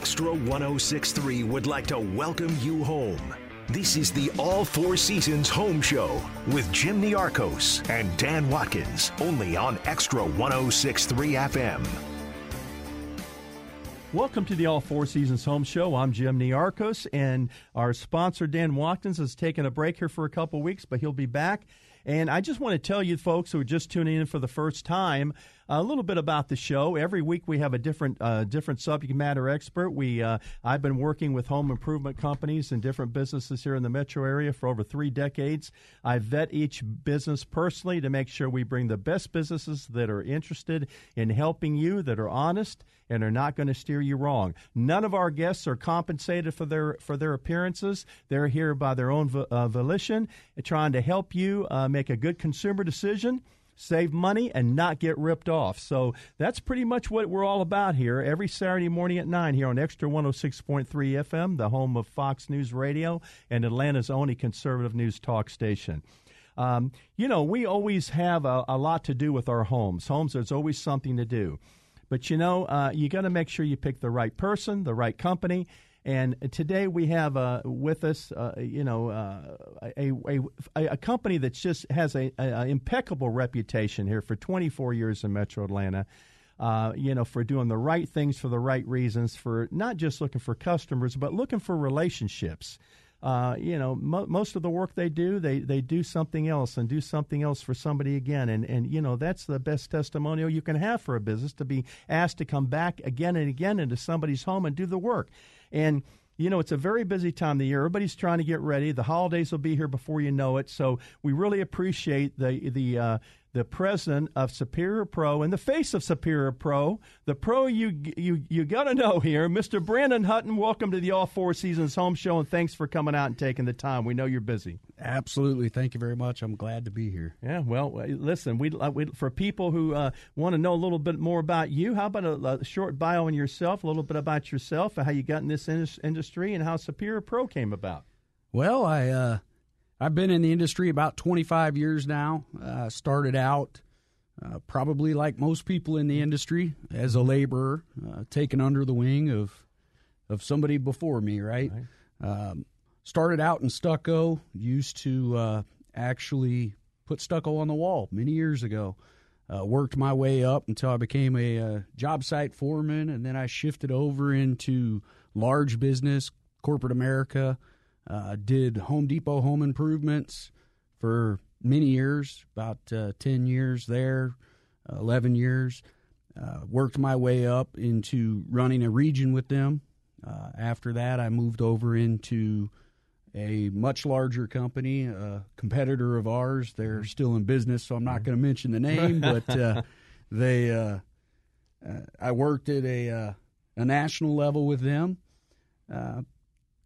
Extra 1063 would like to welcome you home. This is the All Four Seasons Home Show with Jim Niarchos and Dan Watkins, only on Extra 1063 FM. Welcome to the All Four Seasons Home Show. I'm Jim Niarchos, and our sponsor, Dan Watkins, has taken a break here for a couple weeks, but he'll be back. And I just want to tell you, folks who are just tuning in for the first time, a little bit about the show. Every week we have a different uh, different subject matter expert. We uh, I've been working with home improvement companies and different businesses here in the metro area for over three decades. I vet each business personally to make sure we bring the best businesses that are interested in helping you, that are honest and are not going to steer you wrong. None of our guests are compensated for their for their appearances. They're here by their own uh, volition, trying to help you uh, make a good consumer decision save money, and not get ripped off. So that's pretty much what we're all about here every Saturday morning at 9 here on Extra 106.3 FM, the home of Fox News Radio and Atlanta's only conservative news talk station. Um, you know, we always have a, a, lot to do with our homes. Homes, there's always something to do. But you know, uh, you got to make sure you pick the right person, the right company, and today we have uh, with us, uh, you know, uh, a, a, a company that just has a, a, impeccable reputation here for 24 years in Metro Atlanta. Uh, you know, for doing the right things for the right reasons, for not just looking for customers, but looking for relationships. Uh, you know, mo- most of the work they do, they, they do something else and do something else for somebody again. And, and, you know, that's the best testimonial you can have for a business to be asked to come back again and again into somebody's home and do the work. And you know, it's a very busy time of the year. Everybody's trying to get ready. The holidays will be here before you know it. So we really appreciate the the uh, the president of Superior Pro and the face of Superior Pro, the pro you you you got to know here, Mr. Brandon Hutton. Welcome to the All Four Seasons Home Show, and thanks for coming out and taking the time. We know you're busy. Absolutely, thank you very much. I'm glad to be here. Yeah, well, listen, we, uh, we for people who uh, want to know a little bit more about you, how about a, a, short bio on yourself, a little bit about yourself, how you got in this in- industry, and how Superior Pro came about. Well, I. Uh I've been in the industry about 25 years now. Uh, started out uh, probably like most people in the industry as a laborer, uh, taken under the wing of of somebody before me. Right. right. Um, started out in stucco. Used to uh, actually put stucco on the wall many years ago. Uh, worked my way up until I became a uh, job site foreman, and then I shifted over into large business, corporate America. Uh, did Home Depot home improvements for many years, about uh, 10 years there, 11 years. Uh, worked my way up into running a region with them. Uh, after that, I moved over into a much larger company, a competitor of ours. They're mm-hmm. still in business, so I'm not mm-hmm. going to mention the name, but uh, they. Uh, I worked at a a national level with them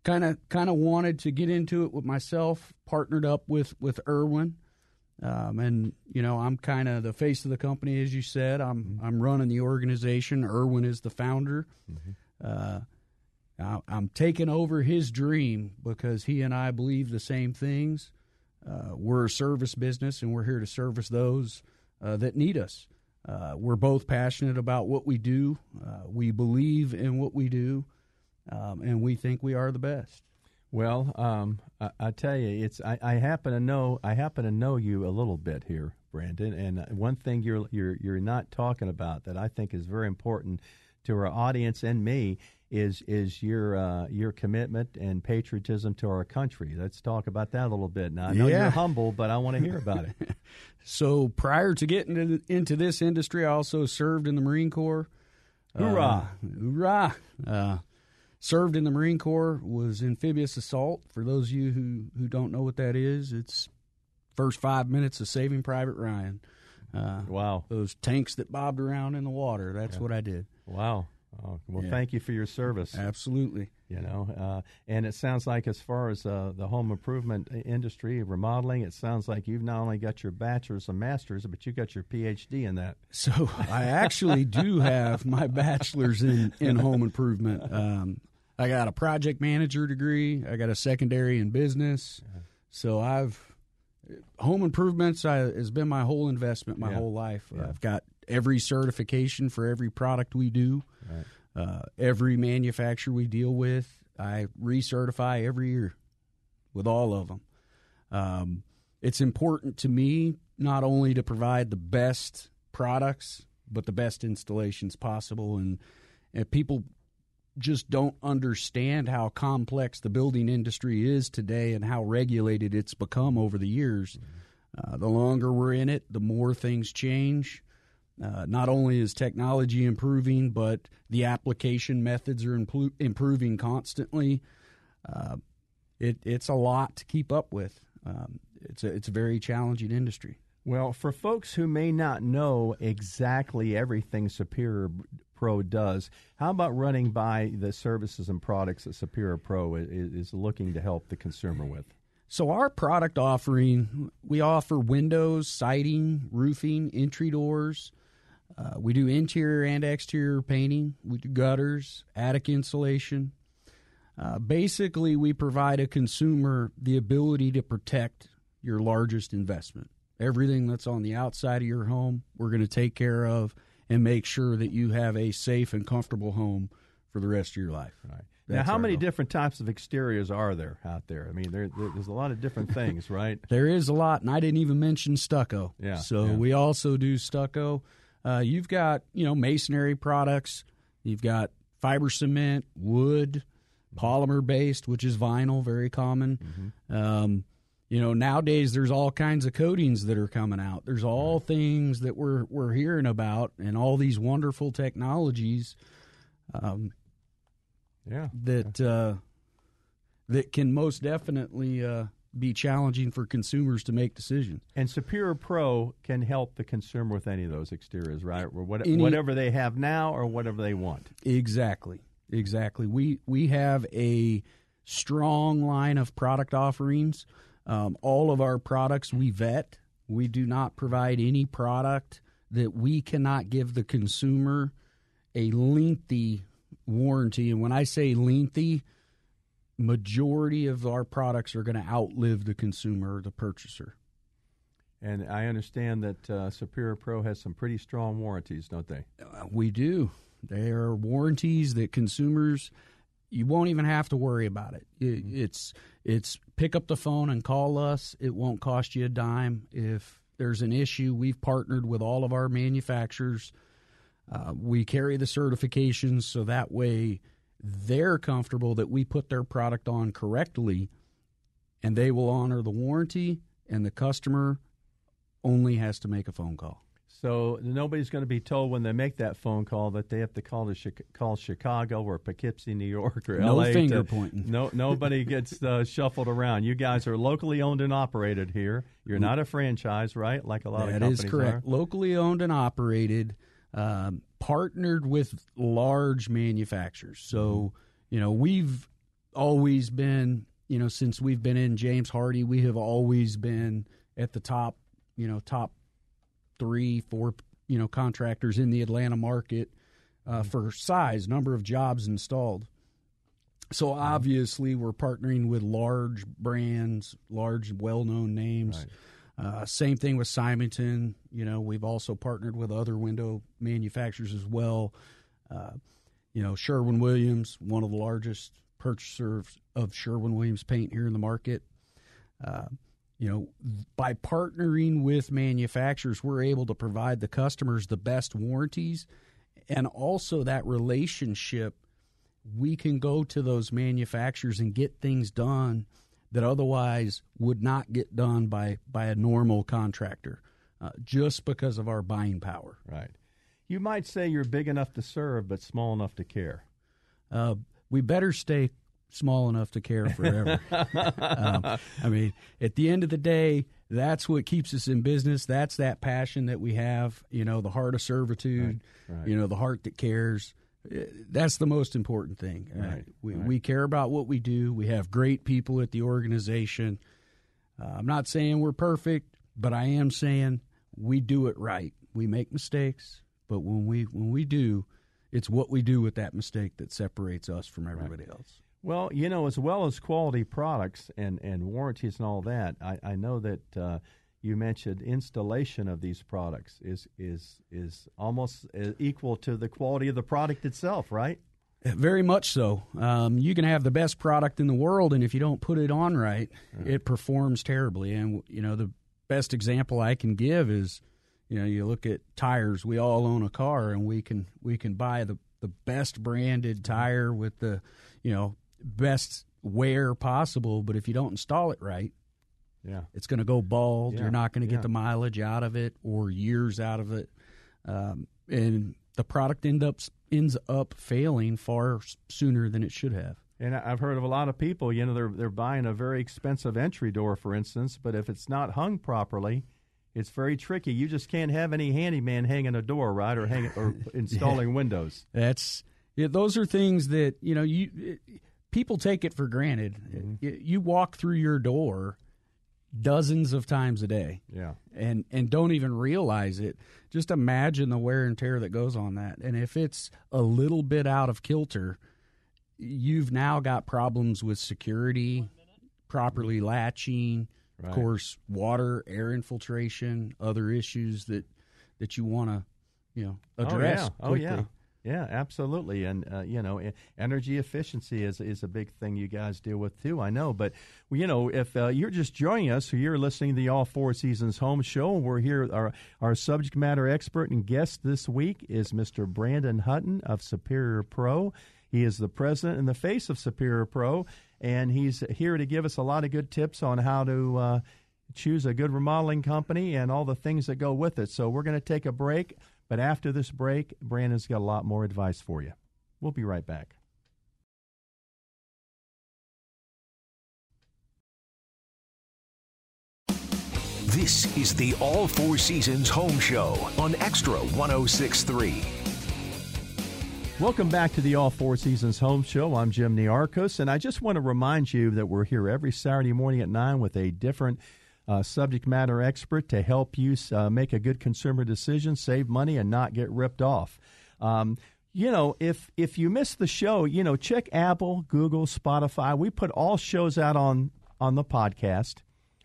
kind of kind of wanted to get into it with myself. Partnered up with with Irwin, um, and you know I'm kind of the face of the company, as you said. I'm mm-hmm. I'm running the organization. Irwin is the founder. Mm-hmm. Uh, I, am taking over his dream because he and I believe the same things. Uh, we're a service business, and we're here to service those uh, that need us. Uh, we're both passionate about what we do. Uh, we believe in what we do um, and we think we are the best. Well, um, I, I, tell you, it's I, I, happen to know I happen to know you a little bit here, Brandon. And one thing you're you're you're not talking about that I think is very important to our audience and me is is your uh, your commitment and patriotism to our country. Let's talk about that a little bit. Now I know yeah. you're humble, but I want to hear about it. so prior to getting into, into, this industry, I also served in the Marine Corps. Hoorah! Uh, hoorah! Uh, served in the Marine Corps, was amphibious assault. For those of you who, who don't know what that is, it's first five minutes of Saving Private Ryan. Uh, wow. Those tanks that bobbed around in the water. That's yeah. what I did. Wow. Oh, well, Yeah. thank you for your service. Absolutely. You know, uh, and it sounds like as far as uh, the home improvement industry, remodeling, it sounds like you've not only got your bachelor's and master's, but you got your PhD in that. So I actually do have my bachelor's in, in home improvement. Um, I got a project manager degree. I got a secondary in business. So I've home improvements I, has been my whole investment my Yeah. whole life. Yeah. I've got every certification for every product we do. Uh, every manufacturer we deal with, I recertify every year with all of them. Um, it's important to me not only to provide the best products, but the best installations possible. And, and people just don't understand how complex the building industry is today and how regulated it's become over the years. Uh, the longer we're in it, the more things change. Uh, not only is technology improving, but the application methods are impl- improving constantly. Uh, it, it's a lot to keep up with. Um, it's a it's a very challenging industry. Well, for folks who may not know exactly everything Superior Pro does, how about running by the services and products that Superior Pro is, looking to help the consumer with? So our product offering, we offer windows, siding, roofing, entry doors. Uh, we do interior and exterior painting. We do gutters, attic insulation. Uh, basically, we provide a consumer the ability to protect your largest investment. Everything that's on the outside of your home, we're going to take care of and make sure that you have a safe and comfortable home for the rest of your life. Right. Now, how many goal. different types of exteriors are there out there? I mean, there, there- there's a lot of different things, right? There is a lot, and I didn't even mention stucco. Yeah, So yeah. we also do stucco. Uh, you've got you know masonry products. You've got fiber cement, wood, polymer based, which is vinyl, very common. Mm-hmm. Um, you know nowadays there's all kinds of coatings that are coming out. There's all things that we're we're hearing about, and all these wonderful technologies um, Yeah. that uh, that can most definitely uh, be challenging for consumers to make decisions. And Superior Pro can help the consumer with any of those exteriors, right? Or what, Any- whatever they have now or whatever they want. Exactly. Exactly. We we have a strong line of product offerings. Um, all of our products we vet. We do not provide any product that we cannot give the consumer a lengthy warranty. And when I say lengthy, majority of our products are going to outlive the consumer or the purchaser. And I understand that uh, Superior Pro has some pretty strong warranties, don't they? Uh, We do. They are warranties that consumers you won't even have to worry about it. it. It's it's pick up the phone and call us. It won't cost you a dime. If there's an issue, we've partnered with all of our manufacturers. Uh, we carry the certifications so that way they're comfortable that we put their product on correctly, and they will honor the warranty. And the customer only has to make a phone call. So nobody's going to be told when they make that phone call that they have to call to call Chicago or Poughkeepsie, New York, or No LA. to- finger pointing. No, nobody gets uh, shuffled around. You guys are locally owned and operated here. You're not a franchise, right? Like a lot of That companies is correct. are. Locally owned and operated, um, partnered with large manufacturers. So, Mm-hmm. you know, we've always been, you know, since we've been in James Hardie, we have always been at the top, you know, top three, four, you know, contractors in the Atlanta market uh, Mm-hmm. for size, number of jobs installed. So obviously, we're partnering with large brands, large, well-known names. Uh, same thing with Simonton. You know, we've also partnered with other window manufacturers as well. Uh, you know, Sherwin Williams, one of the largest purchasers of Sherwin Williams paint here in the market. Uh, you know, by partnering with manufacturers, we're able to provide the customers the best warranties and also that relationship. We can go to those manufacturers and get things done that otherwise would not get done by, by a normal contractor uh, just because of our buying power. Right. You might say you're big enough to serve, but small enough to care. uh, we better stay small enough to care forever. um, I mean, at the end of the day, that's what keeps us in business. That's that passion that we have. You know, the heart of servitude. Right, right. You know, the heart that cares. that's the most important thing. Uh, right, we, we care about what we do. We have great people at the organization. Uh, I'm not saying we're perfect, but I am saying we do it right. We make mistakes, but when we when we do, it's what we do with that mistake that separates us from everybody else. Well, you know, as well as quality products and, and warranties and all that, I, I know that uh, you mentioned installation of these products is is is almost uh, equal to the quality of the product itself, right? Very much so. Um, you can have the best product in the world, and if you don't put it on right, it performs terribly. And you know, the best example I can give is, you know, you look at tires. We all own a car, and we can we can buy the the best branded tire with the, you know, best wear possible. But if you don't install it right, Yeah. it's going to go bald. Yeah, You're not going to get yeah. the mileage out of it or years out of it, um, and the product end up ends up failing far sooner than it should have. And I've heard of a lot of people, you know, they're they're buying a very expensive entry door, for instance, but if it's not hung properly, it's very tricky. You just can't have any handyman hanging a door, right, or hanging or installing windows. That's yeah, those are things that you know you it, people take it for granted. Mm-hmm. You, you walk through your door dozens of times a day. Yeah. and and don't even realize it. Just imagine the wear and tear that goes on that. And if it's a little bit out of kilter, you've now got problems with security, properly latching, Right. of course, water, air infiltration, other issues that that you want to, you know, address. Oh yeah. Oh quickly. yeah. Yeah, absolutely, and uh, you know, energy efficiency is is a big thing you guys deal with too. I know, but you know, if uh, you're just joining us, or you're listening to the All Four Seasons Home Show, we're here. Our our subject matter expert and guest this week is Mr. Brandon Hutton of Superior Pro. He is the president and the face of Superior Pro, and he's here to give us a lot of good tips on how to. Uh, choose a good remodeling company and all the things that go with it. So we're going to take a break, but after this break, Brandon's got a lot more advice for you. We'll be right back. This is the All Four Seasons Home Show on Extra 1063. Welcome back to the All Four Seasons Home Show. I'm Jim Niarchos, and I just want to remind you that we're here every Saturday morning at 9 with a different uh, subject matter expert to help you uh, make a good consumer decision, save money, and not get ripped off. Um, you know, if if you miss the show, you know, check Apple, Google, Spotify. We put all shows out on on the podcast.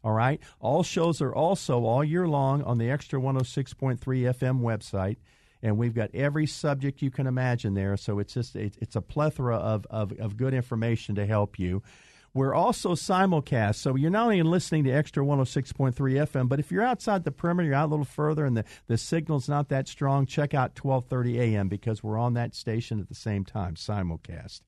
All right. All shows are also all year long on the Extra 106.3 FM website. And we've got every subject you can imagine there. So it's just it's a plethora of, of, of good information to help you. We're also simulcast. So you're not only listening to Extra 106.3 FM, but if you're outside the perimeter, you're out a little further and the, the signal's not that strong, check out 1230 AM because we're on that station at the same time, simulcast.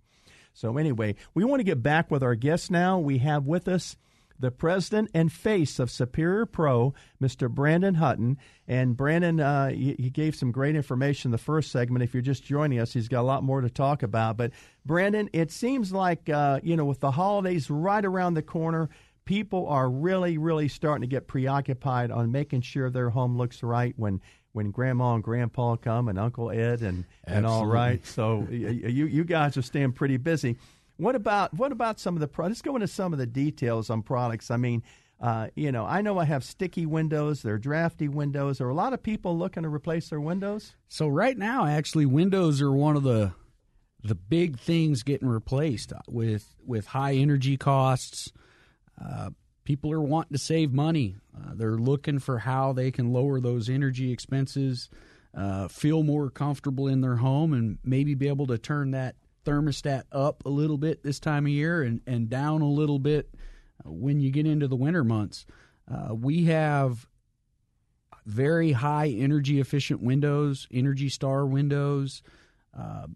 So anyway, we want to get back with our guest now. We have with us the president and face of Superior Pro, Mr. Brandon Hutton. And Brandon, uh, he, he gave some great information in the first segment. If you're just joining us, he's got a lot more to talk about. But Brandon, it seems like uh, you know, with the holidays right around the corner, people are really, really starting to get preoccupied on making sure their home looks right when when Grandma and Grandpa come and Uncle Ed and and all right. So you you guys are staying pretty busy. What about what about some of the products? let's go into some of the details on products. I mean, uh, you know, I know I have sticky windows, they're drafty windows. Are a lot of people looking to replace their windows? So right now, actually, windows are one of the the big things getting replaced with with high energy costs. Uh, people are wanting to save money. Uh, they're looking for how they can lower those energy expenses, uh, feel more comfortable in their home, and maybe be able to turn that thermostat up a little bit this time of year and, and down a little bit when you get into the winter months. Uh, we have very high energy efficient windows, Energy Star windows, uh,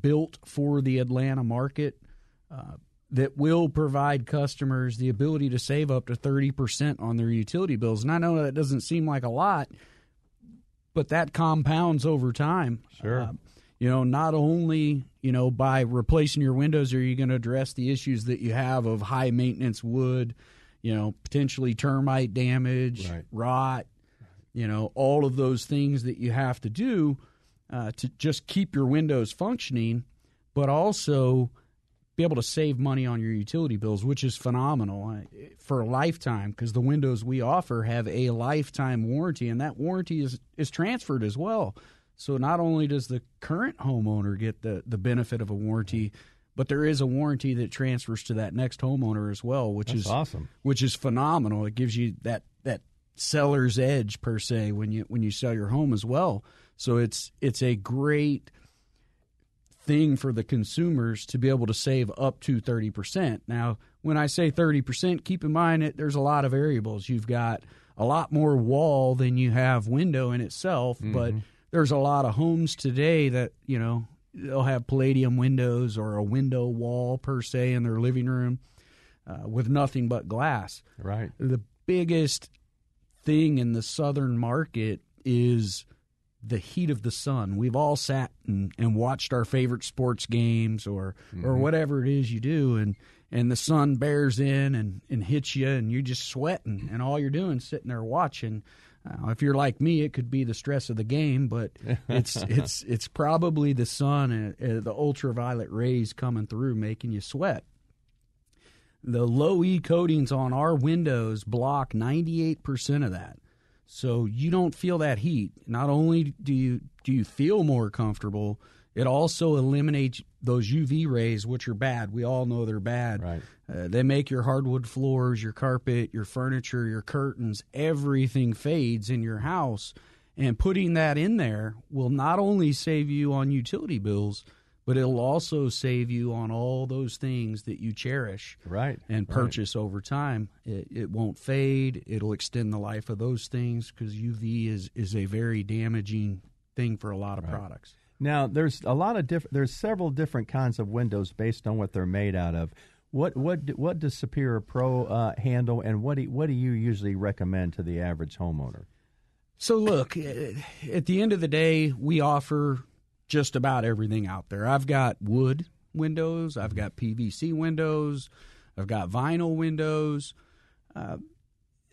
built for the Atlanta market uh, that will provide customers the ability to save up to 30% on their utility bills. And I know that doesn't seem like a lot, but that compounds over time. Sure. You know, not only, you know, by replacing your windows are you going to address the issues that you have of high maintenance wood, you know, potentially termite damage, Right. rot, you know, all of those things that you have to do. uh, to just keep your windows functioning, but also be able to save money on your utility bills, which is phenomenal uh, for a lifetime because the windows we offer have a lifetime warranty, and that warranty is, is transferred as well. So not only does the current homeowner get the, the benefit of a warranty, but there is a warranty that transfers to that next homeowner as well, which That's is awesome. Which is phenomenal. It gives you that that seller's edge per se when you when you sell your home as well. So it's it's a great thing for the consumers to be able to save up to 30%. Now, when I say 30%, keep in mind that there's a lot of variables. You've got a lot more wall than you have window in itself, mm-hmm. but there's a lot of homes today that, you know, they'll have palladium windows or a window wall per se in their living room uh, with nothing but glass. Right. The biggest thing in the southern market is – the heat of the sun. We've all sat and, and watched our favorite sports games or mm-hmm. or whatever it is you do and and the sun bears in and, and hits you and you're just sweating and all you're doing is sitting there watching. Uh, if you're like me, it could be the stress of the game, but it's it's it's probably the sun and uh, the ultraviolet rays coming through making you sweat. The low E coatings on our windows block 98% of that. So you don't feel that heat. Not only do you do you feel more comfortable, it also eliminates those UV rays, which are bad. We all know they're bad. Right. Uh, they make your hardwood floors, your carpet, your furniture, your curtains, everything fades in your house. And putting that in there will not only save you on utility bills, but it'll also save you on all those things that you cherish right and purchase right. over time it, it won't fade it'll extend the life of those things because uv is is a very damaging thing for a lot of right. products now there's a lot of different there's several different kinds of windows based on what they're made out of what what what does superior pro uh, handle and what do, what do you usually recommend to the average homeowner so look at the end of the day we offer just about everything out there. I've got wood windows, I've got PVC windows, I've got vinyl windows. Uh,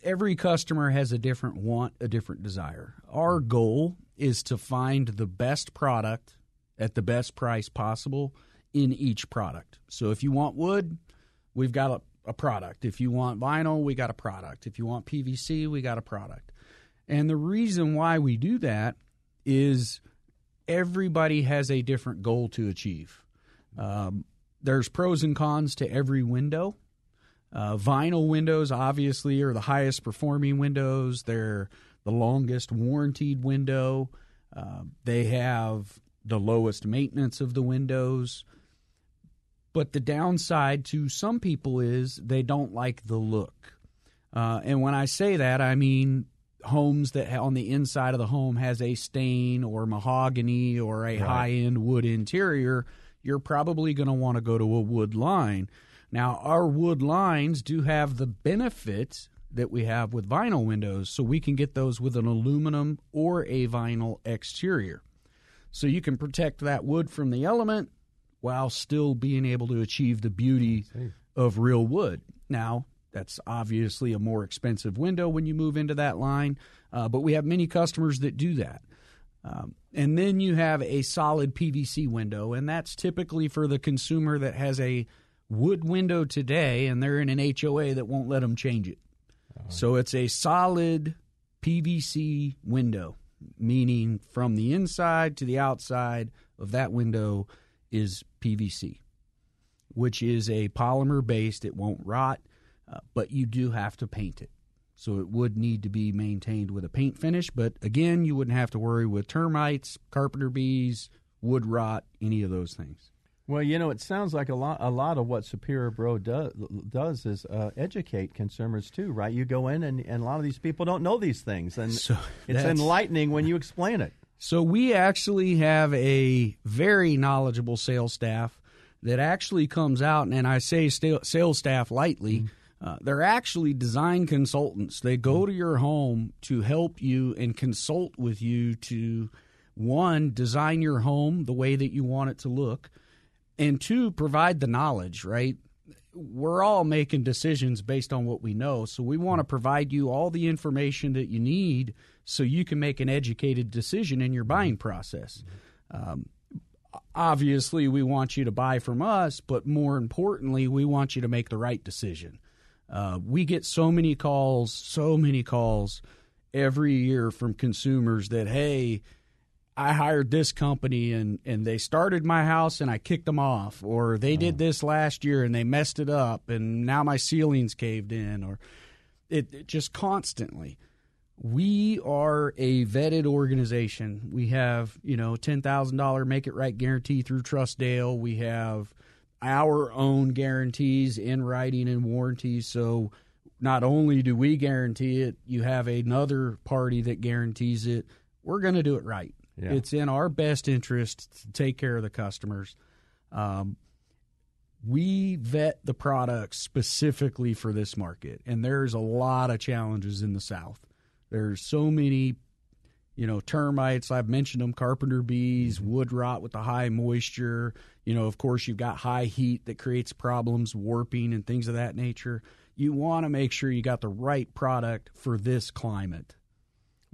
every customer has a different want, a different desire. Our goal is to find the best product at the best price possible in each product. So if you want wood, we've got a, a product. If you want vinyl, we got a product. If you want PVC, we got a product. And the reason why we do that is everybody has a different goal to achieve. Um, there's pros and cons to every window. Uh, vinyl windows, obviously, are the highest performing windows. They're the longest warranted window. Uh, they have the lowest maintenance of the windows. But the downside to some people is they don't like the look. Uh, and when I say that, I mean homes that on the inside of the home has a stain or mahogany or a right. high end wood interior, you're probably going to want to go to a wood line. Now, our wood lines do have the benefit that we have with vinyl windows, so we can get those with an aluminum or a vinyl exterior. So you can protect that wood from the element while still being able to achieve the beauty of real wood. Now, that's obviously a more expensive window when you move into that line, uh, but we have many customers that do that. Um, and then you have a solid PVC window, and that's typically for the consumer that has a wood window today and they're in an HOA that won't let them change it. Uh-huh. So it's a solid PVC window, meaning from the inside to the outside of that window is PVC, which is a polymer based, it won't rot. Uh, but you do have to paint it. So it would need to be maintained with a paint finish, but again, you wouldn't have to worry with termites, carpenter bees, wood rot, any of those things. Well, you know, it sounds like a lot. A lot of what Superior Pro do, does is uh, educate consumers too, right? You go in, and, and a lot of these people don't know these things, and so it's enlightening when you explain it. So we actually have a very knowledgeable sales staff that actually comes out, and I say sales staff lightly. Mm-hmm uh, they're actually design consultants. They go to your home to help you and consult with you to one, design your home the way that you want it to look, and two, provide the knowledge, right? We're all making decisions based on what we know. So we want to provide you all the information that you need so you can make an educated decision in your buying process. Um, obviously, we want you to buy from us, but more importantly, we want you to make the right decision. Uh, we get so many calls, so many calls every year from consumers that, hey, I hired this company and, and they started my house and I kicked them off, or they did this last year and they messed it up and now my ceiling's caved in, or it, it just constantly. We are a vetted organization. We have, you know, ten thousand dollar make it right guarantee through Trustdale. We have our own guarantees in writing and warranties. So not only do we guarantee it, you have another party that guarantees it. We're going to do it right. Yeah. It's in our best interest to take care of the customers. Um, we vet the products specifically for this market, and there's a lot of challenges in the South. There's so many, you know, termites. I've mentioned them: carpenter bees, wood rot with the high moisture. You know, of course, you've got high heat that creates problems, warping, and things of that nature. You want to make sure you got the right product for this climate.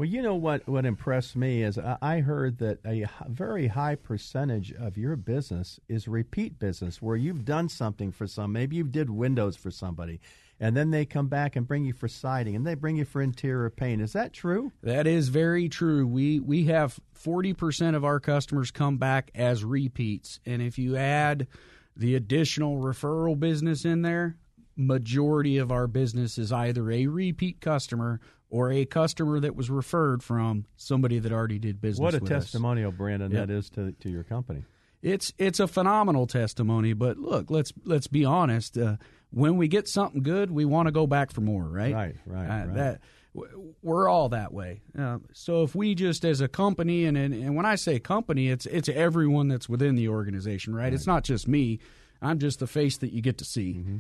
Well, you know what? What impressed me is I heard that a very high percentage of your business is repeat business, where you've done something for some. Maybe you did windows for somebody, and then they come back and bring you for siding, and they bring you for interior paint. Is that true? That is very true. We we have forty percent of our customers come back as repeats, and if you add the additional referral business in there, majority of our business is either a repeat customer or a customer that was referred from somebody that already did business. What a with us. testimonial, Brandon, Yep. that is to to your company. It's it's a phenomenal testimony, but look, let's let's be honest. Uh, when we get something good, we want to go back for more, right? Right, right, Uh, right. That we're all that way. Uh, so if we just as a company, and, and and when I say company, it's it's everyone that's within the organization, right? It's not just me. I'm just the face that you get to see. Mm-hmm.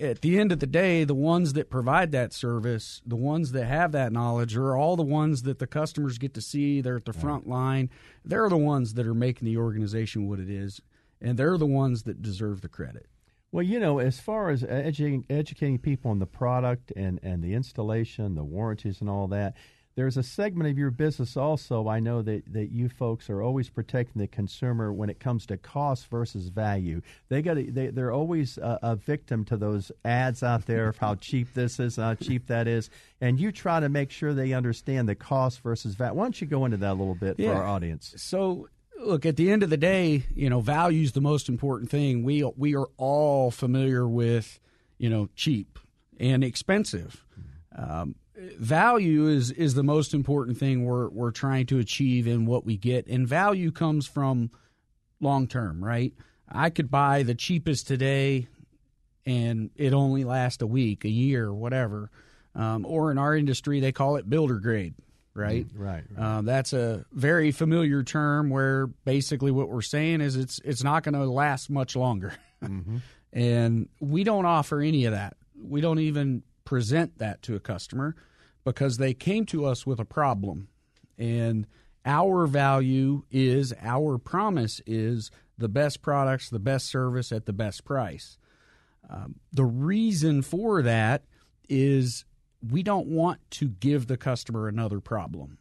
At the end of the day, the ones that provide that service, the ones that have that knowledge, are all the ones that the customers get to see. They're at the front line. They're the ones that are making the organization what it is, and they're the ones that deserve the credit. Well, you know, as far as educating, educating people on the product and, and the installation, the warranties, and all that, there's a segment of your business also. I know that, that you folks are always protecting the consumer when it comes to cost versus value. They got they they're always a, a victim to those ads out there of how cheap this is, how cheap that is, and you try to make sure they understand the cost versus value. Why don't you go into that a little bit for our audience? So, look, at the end of the day, you know, value is the most important thing. We we are all familiar with, you know, cheap and expensive. Um, value is is the most important thing we're we're trying to achieve in what we get, and value comes from long term, right? I could buy the cheapest today, and it only lasts a week, a year, whatever. Um, or in our industry, they call it builder grade, right? Right. right. Uh, that's a very familiar term where basically what we're saying is it's it's not going to last much longer, and we don't offer any of that. We don't even present that to a customer because they came to us with a problem, and our value is our promise is the best products, the best service at the best price. Um, the reason for that is we don't want to give the customer another problem.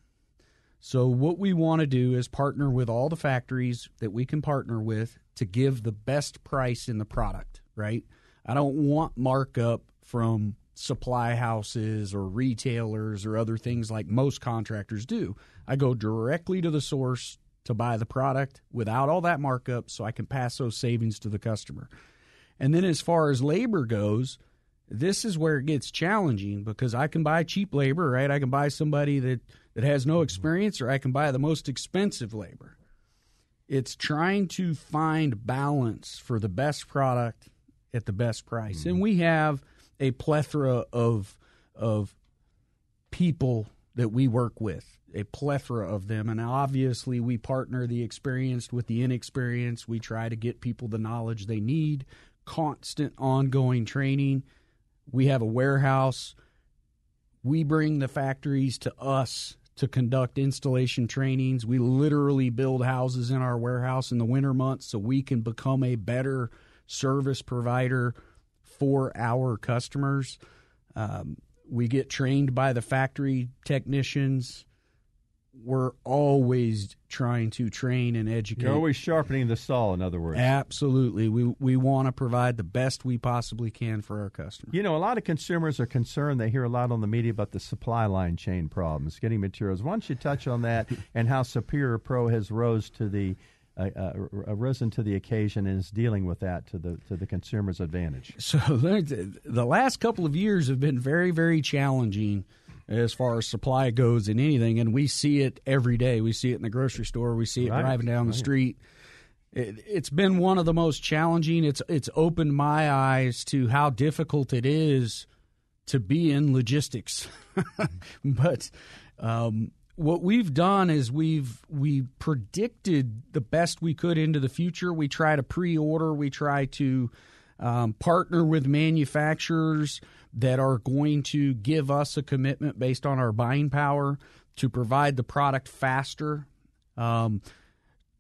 So, what we want to do is partner with all the factories that we can partner with to give the best price in the product, right? I don't want markup from supply houses or retailers or other things like most contractors do. I go directly to the source to buy the product without all that markup so I can pass those savings to the customer. And then, as far as labor goes, this is where it gets challenging because I can buy cheap labor, right? I can buy somebody that, that has no mm-hmm. experience, or I can buy the most expensive labor. It's trying to find balance for the best product at the best price. And mm-hmm. we have a plethora of of people that we work with, a plethora of them. And obviously, we partner the experienced with the inexperienced. We try to get people the knowledge they need, constant ongoing training. We have a warehouse. We bring the factories to us to conduct installation trainings. We literally build houses in our warehouse in the winter months so we can become a better service provider for our customers. Um, we get trained by the factory technicians. we're always trying to train and educate. You're always sharpening the saw, in other words. Absolutely. We we want to provide the best we possibly can for our customers. You know, a lot of consumers are concerned. They hear a lot on the media about the supply line chain problems, getting materials. Why don't you touch on that and how Superior Pro has rose to the uh, risen to the occasion and is dealing with that to the to the consumer's advantage. So the last couple of years have been very very challenging as far as supply goes in anything, and we see it every day. We see it in the grocery store. We see it right. driving down the street. It, it's been one of the most challenging. It's it's opened my eyes to how difficult it is to be in logistics. but um, what we've done is we've we predicted the best we could into the future. We try to pre-order. We try to um, partner with manufacturers that are going to give us a commitment based on our buying power to provide the product faster. Um,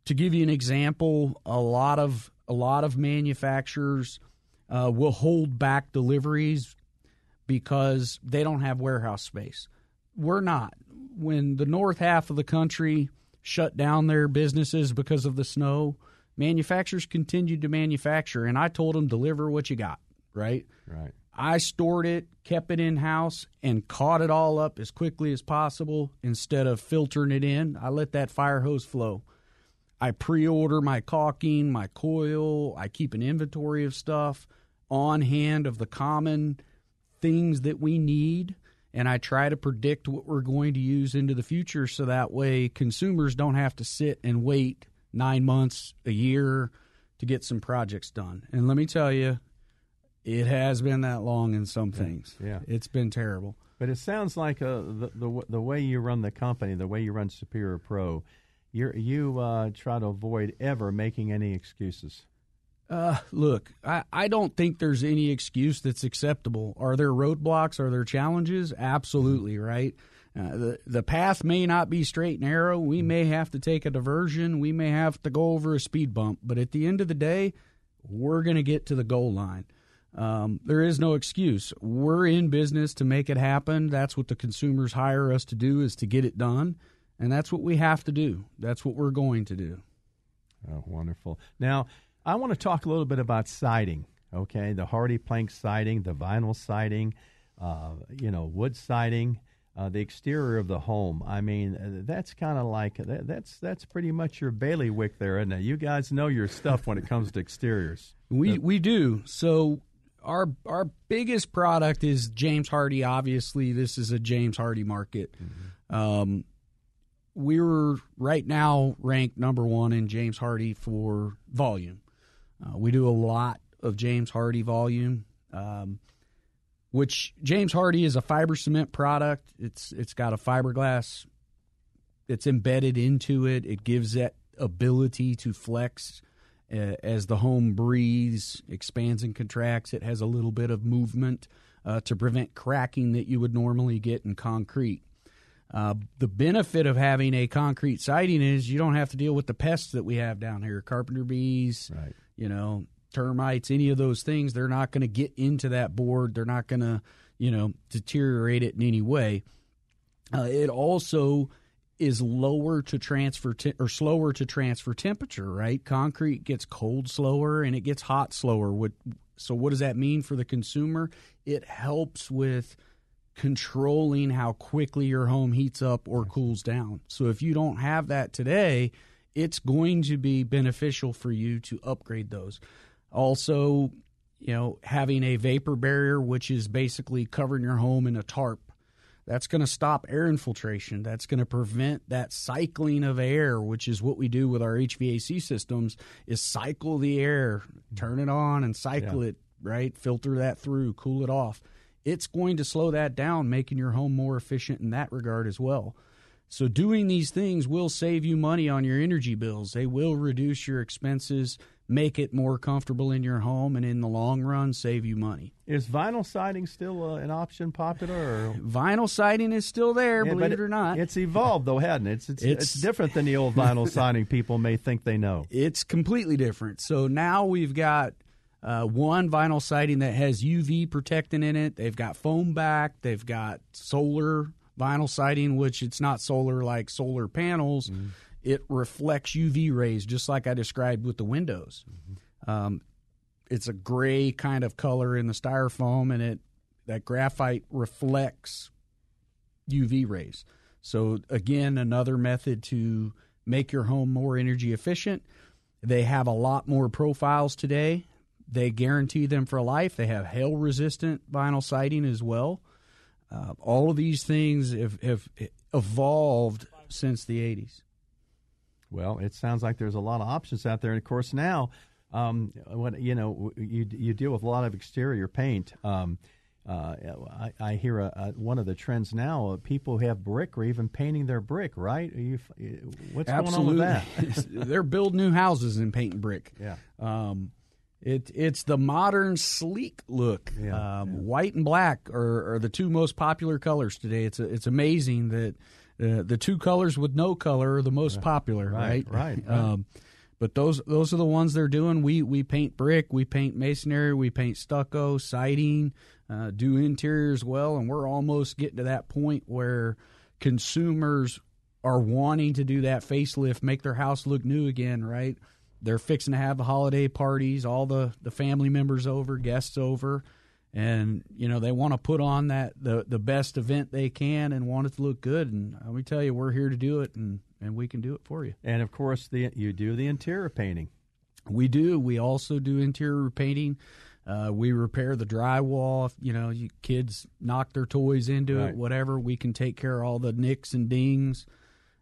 to give you an example, a lot of a lot of manufacturers uh, will hold back deliveries because they don't have warehouse space. We're not. When the north half of the country shut down their businesses because of the snow, manufacturers continued to manufacture, and I told them deliver what you got. Right. Right. I stored it, kept it in house, and caught it all up as quickly as possible instead of filtering it in. I let that fire hose flow. I pre order my caulking, my coil. I keep an inventory of stuff on hand of the common things that we need. And I try to predict what we're going to use into the future so that way consumers don't have to sit and wait nine months, a year to get some projects done. And let me tell you, it has been that long in some things. Yeah, it's been terrible. But it sounds like uh, the, the the way you run the company, the way you run Superior Pro, you you uh, try to avoid ever making any excuses. Uh, look, I, I don't think there's any excuse that's acceptable. Are there roadblocks? Are there challenges? Absolutely, mm-hmm. right? Uh, the the path may not be straight and narrow. We mm-hmm. may have to take a diversion. We may have to go over a speed bump. But at the end of the day, we're going to get to the goal line. Um, there is no excuse. We're in business to make it happen. That's what the consumers hire us to do is to get it done, and that's what we have to do. That's what we're going to do. Oh, wonderful. Now, I want to talk a little bit about siding. Okay, the HardiePlank siding, the vinyl siding, uh, you know, wood siding. Uh, the exterior of the home. I mean, uh, that's kind of like that, that's that's pretty much your bailiwick there, isn't it? You guys know your stuff when it comes to exteriors. We we do. So our our biggest product is James Hardie. Obviously, this is a James Hardie market. Mm-hmm. Um, we're right now ranked number one in James Hardie for volume. Uh, we do a lot of James Hardie volume, um, which James Hardie is a fiber cement product. It's it's got a fiberglass. It's embedded into it. It gives that ability to flex uh, as the home breathes, expands and contracts, it has a little bit of movement uh, to prevent cracking that you would normally get in concrete. Uh, the benefit of having a concrete siding is you don't have to deal with the pests that we have down here carpenter bees, right. You know, termites, any of those things. They're not going to get into that board. They're not going to, you know, deteriorate it in any way. Uh, it also is lower to transfer te- or slower to transfer temperature, right? Concrete gets cold slower and it gets hot slower. What so what does that mean for the consumer? It helps with controlling how quickly your home heats up or cools down. So if you don't have that today, it's going to be beneficial for you to upgrade those. Also, you know, having a vapor barrier which is basically covering your home in a tarp that's going to stop air infiltration. That's going to prevent that cycling of air, which is what we do with our HVAC systems is cycle the air, turn it on and cycle yeah. it, right? Filter that through, cool it off. It's going to slow that down, making your home more efficient in that regard as well. So doing these things will save you money on your energy bills. They will reduce your expenses make it more comfortable in your home and in the long run save you money. Is vinyl siding still uh, an option popular? Or? Vinyl siding is still there, yeah, believe it, it, or not. It's evolved though, hasn't it? It's, it's, it's, it's different than the old vinyl siding people may think they know. It's completely different. So now we've got uh, one vinyl siding that has UV protectant in it. They've got foam back. They've got solar vinyl siding, which it's not solar like solar panels. Mm-hmm. It reflects UV rays, just like I described with the windows. Mm-hmm. Um, it's a gray kind of color in the styrofoam, and it that graphite reflects UV rays. So again, another method to make your home more energy efficient. They have a lot more profiles today. They guarantee them for life. They have hail resistant vinyl siding as well. Uh, all of these things have, have evolved since the 80s. Well, it sounds like there's a lot of options out there. And of course, now, um, what you know, you, you deal with a lot of exterior paint. Um, uh, I, I, hear a, a, one of the trends now: uh, people who have brick or even painting their brick. Right? You, what's Absolutely. going on with that? They're building new houses and painting brick. Yeah. Um, it it's the modern sleek look. Yeah, um, yeah. White and black are, are, the two most popular colors today. It's it's amazing that uh, the two colors with no color are the most right. popular. Right. Right. Right. Um, but those those are the ones they're doing. We we paint brick, we paint masonry, we paint stucco, siding uh, do interior as well, and we're almost getting to that point where consumers are wanting to do that facelift, make their house look new again, right? They're fixing to have the holiday parties, all the, the family members over, guests over, and you know they want to put on that the the best event they can and want it to look good. And let me tell you, we're here to do it, and and we can do it for you. And of course, the you do the interior painting. We do. We also do interior painting. Uh, we repair the drywall. You know, you kids knock their toys into right. it, whatever. We can take care of all the nicks and dings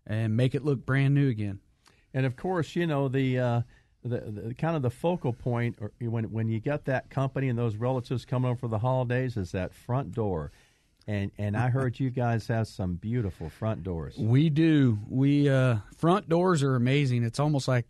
and make it look brand new again. And of course, you know the. Uh, the, the, kind of the focal point or when when you get that company and those relatives coming over for the holidays is that front door and and I heard you guys have some beautiful front doors. We do. We uh, front doors are amazing. It's almost like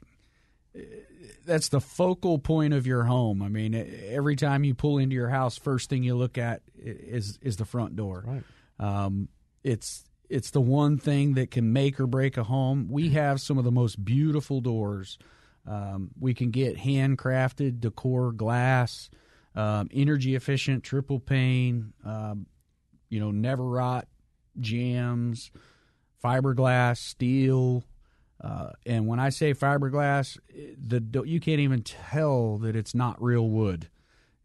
that's the focal point of your home. I mean, every time you pull into your house, first thing you look at is is the front door. Right. Um, it's it's the one thing that can make or break a home. We have some of the most beautiful doors. Um, we can get handcrafted decor glass, um, energy efficient triple pane, um, you know, never rot jambs, fiberglass, steel. Uh, and when I say fiberglass, the you can't even tell that it's not real wood.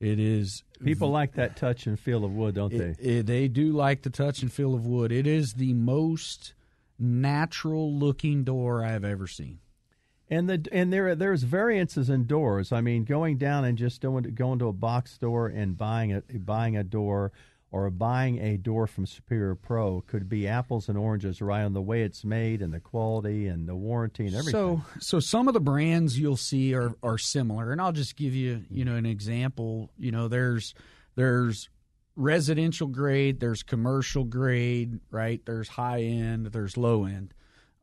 It is. People mm-hmm. like that touch and feel of wood, don't it, they? It, they do like the touch and feel of wood. It is the most natural looking door I have ever seen. And the and there there's variances in doors. I mean, going down and just going to, going to a box store and buying a buying a door or buying a door from Superior Pro could be apples and oranges right on the way it's made and the quality and the warranty and everything. So, so some of the brands you'll see are, are similar, and I'll just give you you know an example. You know, there's there's residential grade, there's commercial grade, right? There's high end, there's low end.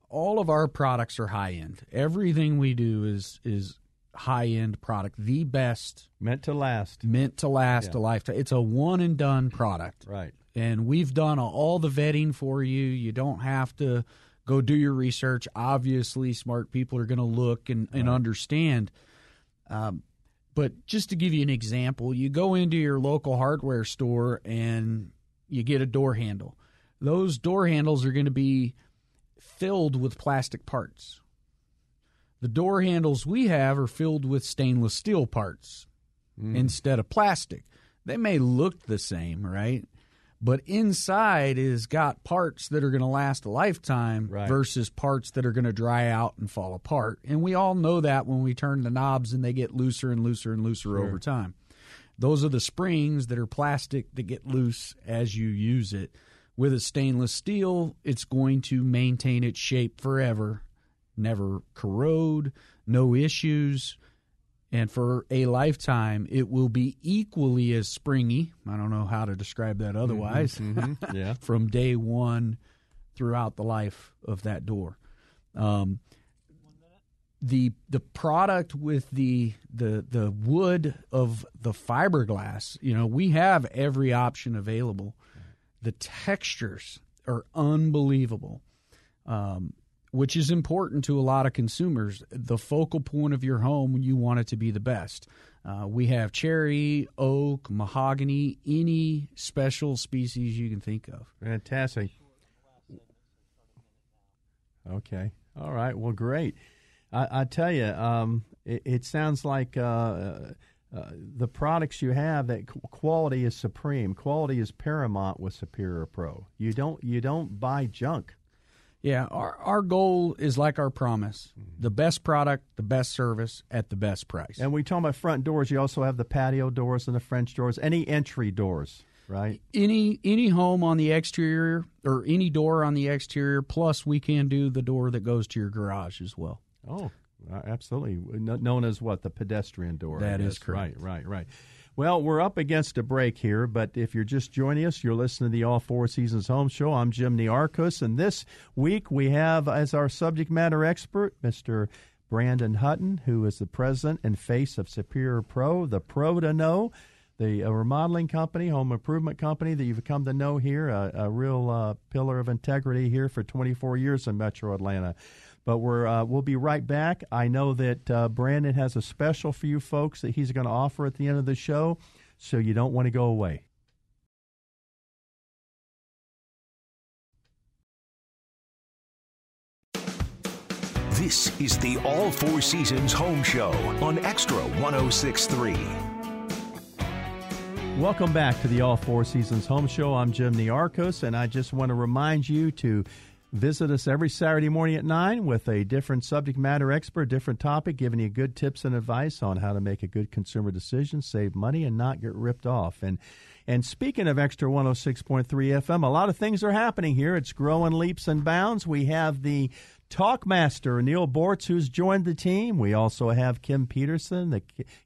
All of our products are high end. Everything we do is is high end product, the best, meant to last, meant to last yeah. a lifetime. It's a one and done product, right? And we've done all the vetting for you. You don't have to go do your research. Obviously, smart people are going to look and, and right. understand. Um, but just to give you an example, you go into your local hardware store and you get a door handle. Those door handles are going to be filled with plastic parts. The door handles we have are filled with stainless steel parts mm. instead of plastic. They may look the same, right? But inside is got parts that are going to last a lifetime right. versus parts that are going to dry out and fall apart. And we all know that when we turn the knobs and they get looser and looser and looser sure. over time. Those are the springs that are plastic that get loose as you use it. With a stainless steel, it's going to maintain its shape forever never corrode, no issues, and for a lifetime, it will be equally as springy. I don't know how to describe that otherwise. Mm-hmm, mm-hmm, yeah. from day one throughout the life of that door. Um, the the product with the the the wood of the fiberglass, you know, we have every option available. The textures are unbelievable. Um, which is important to a lot of consumers. The focal point of your home, you want it to be the best. Uh, we have cherry, oak, mahogany, any special species you can think of. Fantastic. Okay. All right. Well, great. I, I tell you, um, it, it, sounds like uh, uh, the products you have that quality is supreme. Quality is paramount with Superior Pro. You don't you don't buy junk. Yeah, our our goal is like our promise: Mm-hmm. the best product, the best service at the best price. And we talk about front doors. You also have the patio doors and the French doors. Any entry doors, right? Any any home on the exterior or any door on the exterior. Plus, we can do the door that goes to your garage as well. Oh, absolutely. Known as what the pedestrian door. That is correct. Right, right, right. Well, we're up against a break here, but if you're just joining us, you're listening to the All Four Seasons Home Show. I'm Jim Nearchos, and this week we have as our subject matter expert Mr. Brandon Hutton, who is the president and face of Superior Pro, the pro to know, the uh, remodeling company, home improvement company that you've come to know here, a, a real uh, pillar of integrity here for 24 years in Metro Atlanta. But we're uh, we'll be right back. I know that uh, Brandon has a special for you folks that he's going to offer at the end of the show, so you don't want to go away. This is the All Four Seasons Home Show on Extra 1063. Welcome back to the All Four Seasons Home Show. I'm Jim Nearchos, and I just want to remind you to Visit us every Saturday morning at 9 with a different subject matter expert, different topic, giving you good tips and advice on how to make a good consumer decision, save money, and not get ripped off. And and speaking of Extra 106.3 FM, a lot of things are happening here. It's growing leaps and bounds. We have the Talkmaster, Neal Boortz, who's joined the team. We also have Kim Peterson, the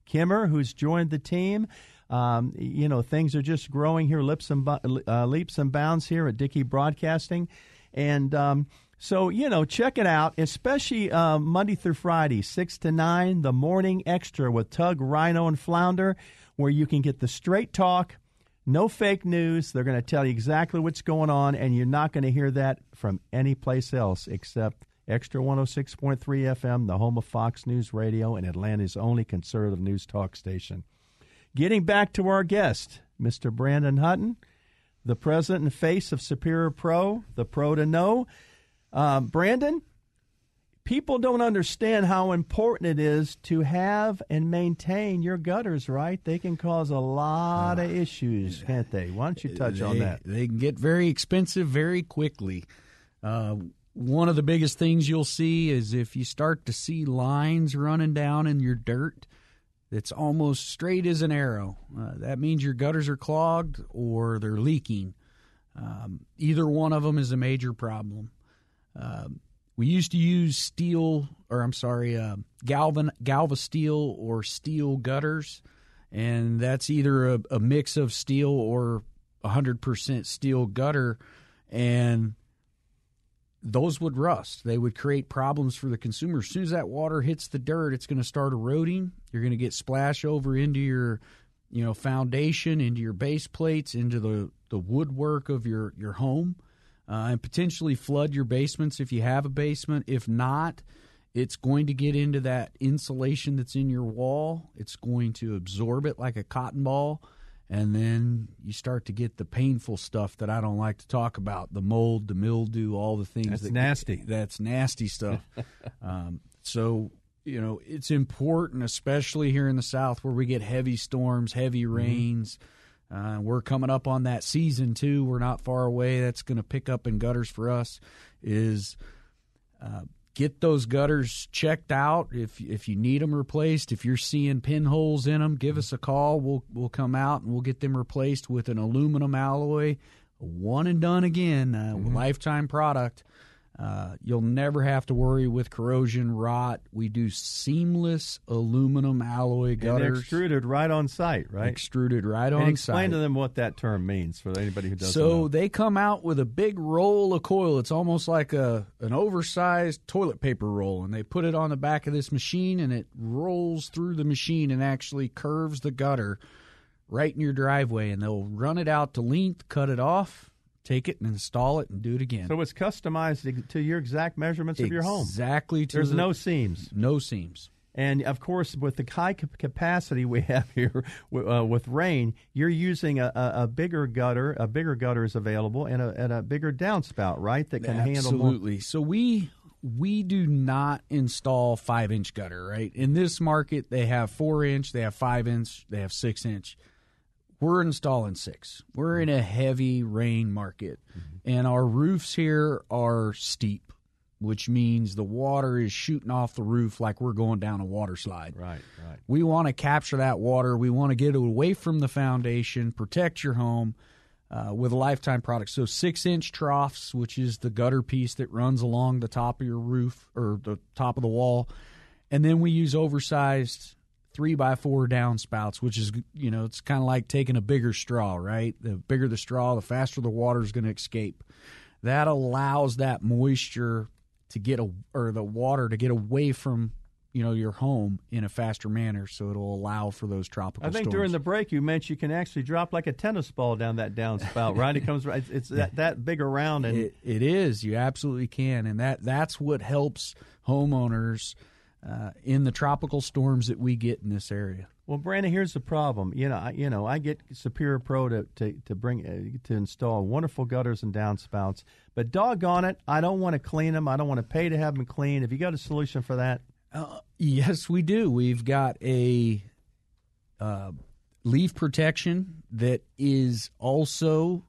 Kimmer, who's joined the team. Um, you know, things are just growing here, leaps and, uh, leaps and bounds here at Dickey Broadcasting. And um, so, you know, check it out, especially uh, Monday through Friday, 6 to 9, the morning extra with Tug, Rhino, and Flounder, where you can get the straight talk, no fake news. They're going to tell you exactly what's going on, and you're not going to hear that from any place else except Extra 106.3 FM, the home of Fox News Radio and Atlanta's only conservative news talk station. Getting back to our guest, Mr. Brandon Hutton the president and face of Superior Pro, the pro to know. Uh, Brandon, people don't understand how important it is to have and maintain your gutters, right? They can cause a lot of issues, can't they? Why don't you touch they, on that? They can get very expensive very quickly. Uh, one of the biggest things you'll see is if you start to see lines running down in your dirt that's almost straight as an arrow. Uh, that means your gutters are clogged or they're leaking. Um, either one of them is a major problem. Uh, we used to use steel, or I'm sorry, uh, galvan galva steel or steel gutters, and that's either a, a mix of steel or 100% steel gutter, and those would rust. They would create problems for the consumer. As soon as that water hits the dirt, it's going to start eroding. You're going to get splash over into your, you know, foundation, into your base plates, into the, the woodwork of your your home, uh, and potentially flood your basements if you have a basement. If not, it's going to get into that insulation that's in your wall. It's going to absorb it like a cotton ball and then you start to get the painful stuff that I don't like to talk about the mold, the mildew, all the things that's that nasty. That's nasty stuff. um, so you know it's important, especially here in the South where we get heavy storms, heavy mm-hmm. rains. Mm-hmm. Uh, we're coming up on that season too. We're not far away. That's going to pick up in gutters for us. Is uh, get those gutters checked out if if you need them replaced. If you're seeing pinholes in them, give us a call. We'll we'll come out and we'll get them replaced with an aluminum alloy, one and done again, uh, mm-hmm. lifetime product. Uh, you'll never have to worry with corrosion, rot. We do seamless aluminum alloy gutters. And extruded right on site, right? Extruded right and on explain site. Explain to them what that term means for anybody who doesn't so know. they come out with a big roll of coil. It's almost like a an oversized toilet paper roll, and they put it on the back of this machine, and it rolls through the machine and actually curves the gutter right in your driveway. And they'll run it out to length, cut it off, take it and install it and do it again. So it's customized to your exact measurements exactly of your home. Exactly. There's the, no seams. No seams. And of course, with the high capacity we have here uh, with rain, you're using a, a, bigger gutter. A bigger gutter is available, and a, and a bigger downspout, right? That can Absolutely. handle Absolutely. So we we do not install five inch gutter, right? In this market, they have four inch, they have five inch, they have six inch. We're installing six. We're in a heavy rain market, mm-hmm. and our roofs here are steep, which means the water is shooting off the roof like we're going down a water slide. Right, right. We want to capture that water. We want to get it away from the foundation, protect your home uh, with a lifetime product. So six inch troughs, which is the gutter piece that runs along the top of your roof or the top of the wall, and then we use oversized three by four downspouts, which is you know it's kind of like taking a bigger straw, right? The bigger the straw, the faster the water is going to escape. That allows that moisture to get a or the water to get away from you know your home in a faster manner, so it'll allow for those tropical. I think storms. during the break you mentioned you can actually drop like a tennis ball down that downspout, right? It comes right. It's that, that big around, and it, it is. You absolutely can, and that that's what helps homeowners uh, in the tropical storms that we get in this area. Well, Brandon, here's the problem. You know, I, you know, I get Superior Pro to to, to bring uh, to install wonderful gutters and downspouts, but doggone it, I don't want to clean them. I don't want to pay to have them clean. Have you got a solution for that? Uh, yes, we do. We've got a uh, leaf protection that is also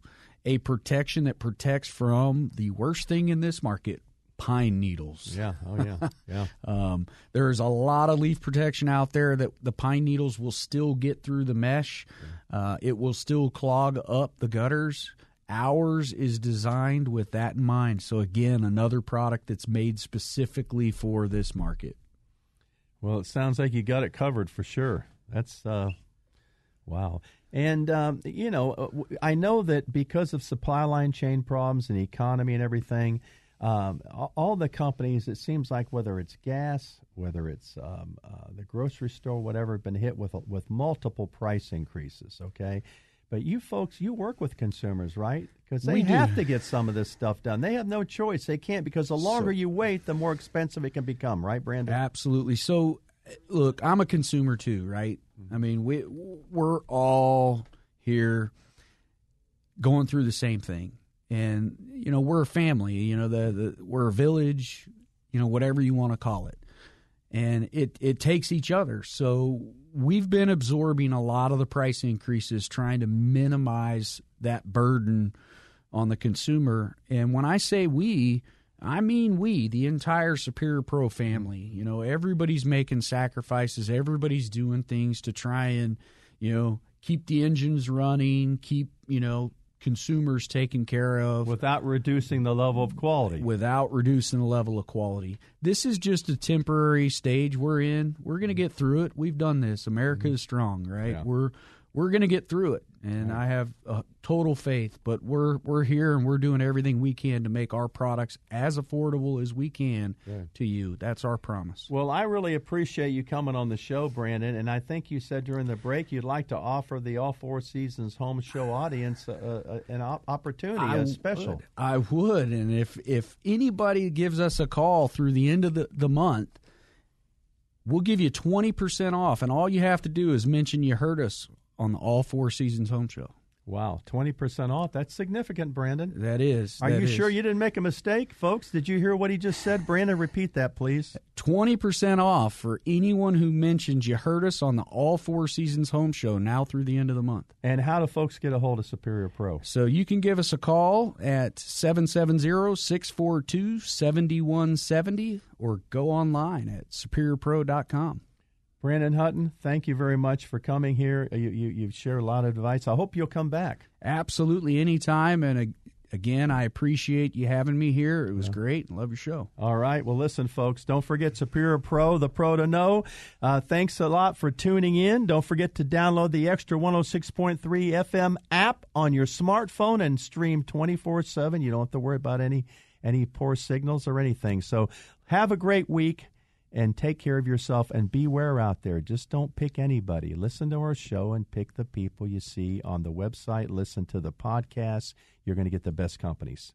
a protection that protects from the worst thing in this market pine needles. Yeah, oh yeah, yeah. um, there's a lot of leaf protection out there that the pine needles will still get through the mesh. Uh, it will still clog up the gutters. Ours is designed with that in mind. So again, another product that's made specifically for this market. Well, it sounds like you got it covered for sure. That's uh, wow. And um, you know, uh, I know that because of supply line chain problems and economy and everything, um, all the companies, it seems like whether it's gas, whether it's um, uh, the grocery store, whatever, have been hit with with multiple price increases. Okay, but you folks, you work with consumers, right? Because they have to get some of this stuff done. They have no choice. They can't because the longer so, you wait, the more expensive it can become, right, Brandon? Absolutely. So, look, I'm a consumer too, right? Mm-hmm. I mean, we we're all here going through the same thing, and you know, we're a family. You know, the, the we're a village. You know, whatever you want to call it, and it it takes each other. So we've been absorbing a lot of the price increases, trying to minimize that burden on the consumer. And when I say we, I mean we, the entire Superior Pro family. You know, everybody's making sacrifices, everybody's doing things to try and, you know, keep the engines running, keep, you know, consumers taken care of without reducing the level of quality. Without reducing the level of quality. This is just a temporary stage we're in. We're going to get through it. We've done this. America mm-hmm. is strong, right? Yeah. We're we're going to get through it, and right. I have total faith. But we're we're here and we're doing everything we can to make our products as affordable as we can to you. That's our promise. Well, I really appreciate you coming on the show, Brandon. And I think you said during the break you'd like to offer the All Four Seasons Home Show audience uh, uh, an opportunity, I a special. Would. I would, and if if anybody gives us a call through the end of the, the month we'll give you 20% off and all you have to do is mention you heard us on the All Four Seasons Home Show. Wow, 20% off. That's significant, Brandon. That is. Are that you is. sure you didn't make a mistake, folks? Did you hear what he just said? Brandon, repeat that, please. 20% off for anyone who mentions you heard us on the All Four Seasons Home Show now through the end of the month. And how do folks get a hold of Superior Pro? So you can give us a call at 770 642 7170 or go online at superiorpro.com. Brandon Hutton, thank you very much for coming here. You, you, you've shared a lot of advice. I hope you'll come back. Absolutely, anytime. And again, I appreciate you having me here. It was yeah. great. Love your show. All right. Well, listen, folks, don't forget Superior Pro, the pro to know. Uh, thanks a lot for tuning in. Don't forget to download the Extra 106.3 FM app on your smartphone and stream 24 7. You don't have to worry about any, any poor signals or anything. So have a great week and take care of yourself and beware out there. Just don't pick anybody. Listen to our show and pick the people you see on the website. Listen to the podcasts. You're going to get the best companies.